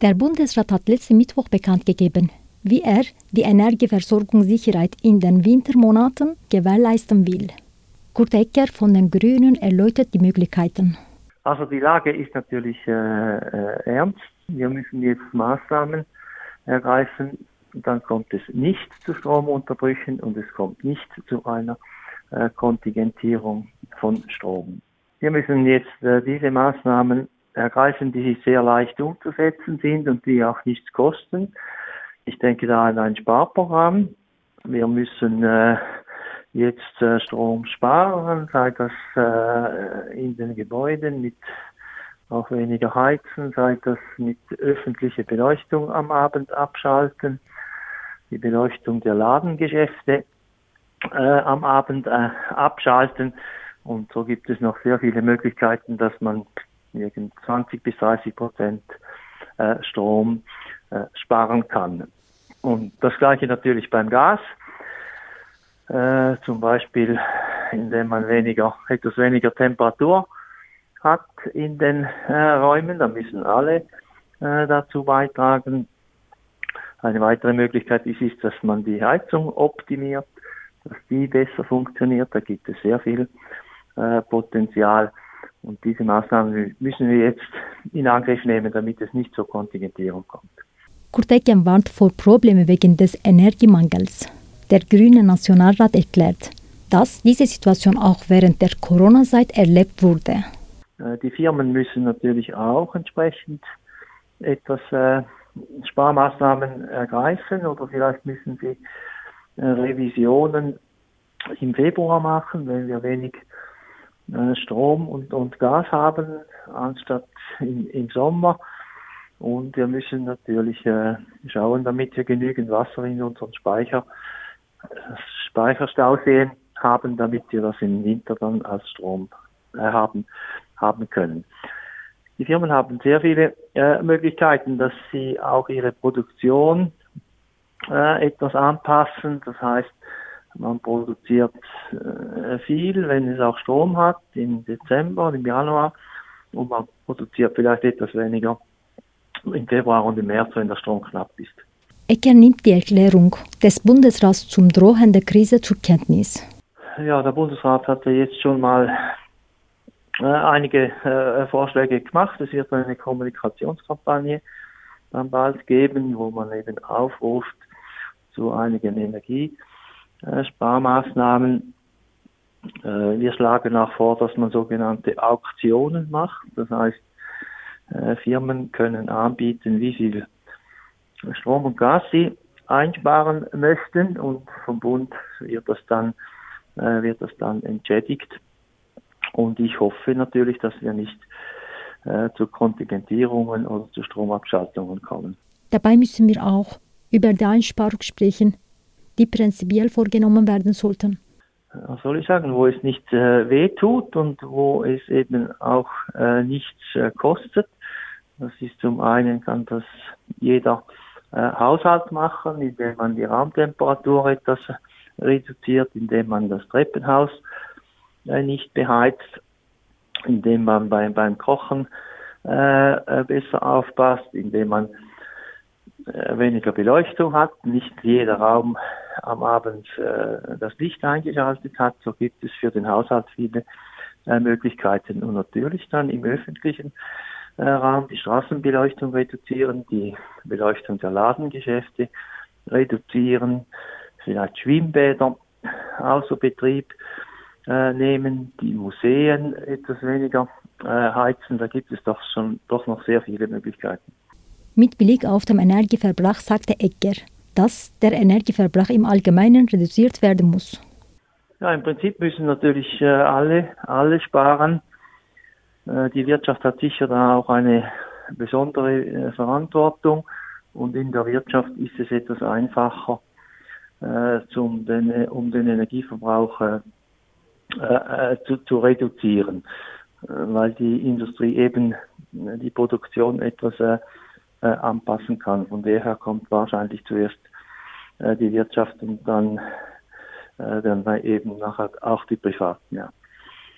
Der Bundesrat hat letzten Mittwoch bekannt gegeben, wie er die Energieversorgungssicherheit in den Wintermonaten gewährleisten will. Kurt Ecker von den Grünen erläutert die Möglichkeiten. Also die Lage ist natürlich äh, äh, ernst. Wir müssen jetzt Maßnahmen ergreifen. Dann kommt es nicht zu Stromunterbrüchen und es kommt nicht zu einer äh, Kontingentierung von Strom. Wir müssen jetzt äh, diese Maßnahmen ergreifen, die sehr leicht umzusetzen sind und die auch nichts kosten. Ich denke da an ein Sparprogramm. Wir müssen äh, jetzt äh, Strom sparen, sei das äh, in den Gebäuden mit auch weniger heizen, sei das mit öffentlicher Beleuchtung am Abend abschalten, die Beleuchtung der Ladengeschäfte äh, am Abend äh, abschalten. Und so gibt es noch sehr viele Möglichkeiten, dass man 20 bis 30 Prozent äh, Strom äh, sparen kann. Und das gleiche natürlich beim Gas. Äh, zum Beispiel, indem man weniger, etwas weniger Temperatur hat in den Räumen. Da müssen alle dazu beitragen. Eine weitere Möglichkeit ist, ist, dass man die Heizung optimiert, dass die besser funktioniert. Da gibt es sehr viel Potenzial. Und diese Maßnahmen müssen wir jetzt in Angriff nehmen, damit es nicht zur Kontingentierung kommt. Kurt Ecken warnt vor Problemen wegen des Energiemangels. Der grüne Nationalrat erklärt, dass diese Situation auch während der Corona-Zeit erlebt wurde. Äh, die Firmen müssen natürlich auch entsprechend etwas äh, Sparmaßnahmen ergreifen oder vielleicht müssen sie äh, Revisionen im Februar machen, wenn wir wenig Strom und, und Gas haben, anstatt im, im Sommer. Und wir müssen natürlich äh, schauen, damit wir genügend Wasser in unseren Speicher, Speicherstauseen haben, damit wir das im Winter dann als Strom äh, haben haben können. Die Firmen haben sehr viele äh, Möglichkeiten, dass sie auch ihre Produktion äh, etwas anpassen. Das heißt, man produziert äh, viel, wenn es auch Strom hat, im Dezember, im Januar, und man produziert vielleicht etwas weniger im Februar und im März, wenn der Strom knapp ist. Ecker nimmt die Erklärung des Bundesrats zum drohenden Krise zur Kenntnis. Ja, der Bundesrat hatte jetzt schon mal äh, einige äh, Vorschläge gemacht. Es wird eine Kommunikationskampagne dann bald geben, wo man eben aufruft zu einigen Energiesparmaßnahmen. Äh, wir schlagen auch vor, dass man sogenannte Auktionen macht. Das heißt, äh, Firmen können anbieten, wie viel Strom und Gas sie einsparen möchten und vom Bund wird das dann, äh, wird das dann entschädigt. Und ich hoffe natürlich, dass wir nicht äh, zu Kontingentierungen oder zu Stromabschaltungen kommen. Dabei müssen wir auch über die Einsparung sprechen, die prinzipiell vorgenommen werden sollten. Was soll ich sagen, wo es nicht äh, weh tut und wo es eben auch äh, nichts äh, kostet. Das ist zum einen kann das jeder äh, Haushalt machen, indem man die Raumtemperatur etwas reduziert, indem man das Treppenhaus äh, nicht beheizt, indem man beim, beim Kochen äh, äh, besser aufpasst, indem man äh, weniger Beleuchtung hat, nicht jeder Raum am Abend äh, das Licht eingeschaltet hat. So gibt es für den Haushalt viele äh, Möglichkeiten und natürlich dann im öffentlichen äh, Raum die Straßenbeleuchtung reduzieren, die Beleuchtung der Ladengeschäfte reduzieren, vielleicht Schwimmbäder außer Betrieb äh, nehmen, die Museen etwas weniger äh, heizen. Da gibt es doch schon doch noch sehr viele Möglichkeiten. Mit Blick auf den Energieverbrauch sagte Egger, dass der Energieverbrauch im Allgemeinen reduziert werden muss. Ja, im Prinzip müssen natürlich äh, alle, alle sparen. Äh, die Wirtschaft hat sicher da auch eine besondere äh, Verantwortung und in der Wirtschaft ist es etwas einfacher, zum um den Energieverbrauch zu, zu reduzieren, weil die Industrie eben die Produktion etwas äh, anpassen kann. Von daher kommt wahrscheinlich zuerst äh, die Wirtschaft und dann, äh, dann eben nachher auch die Privaten. Ja.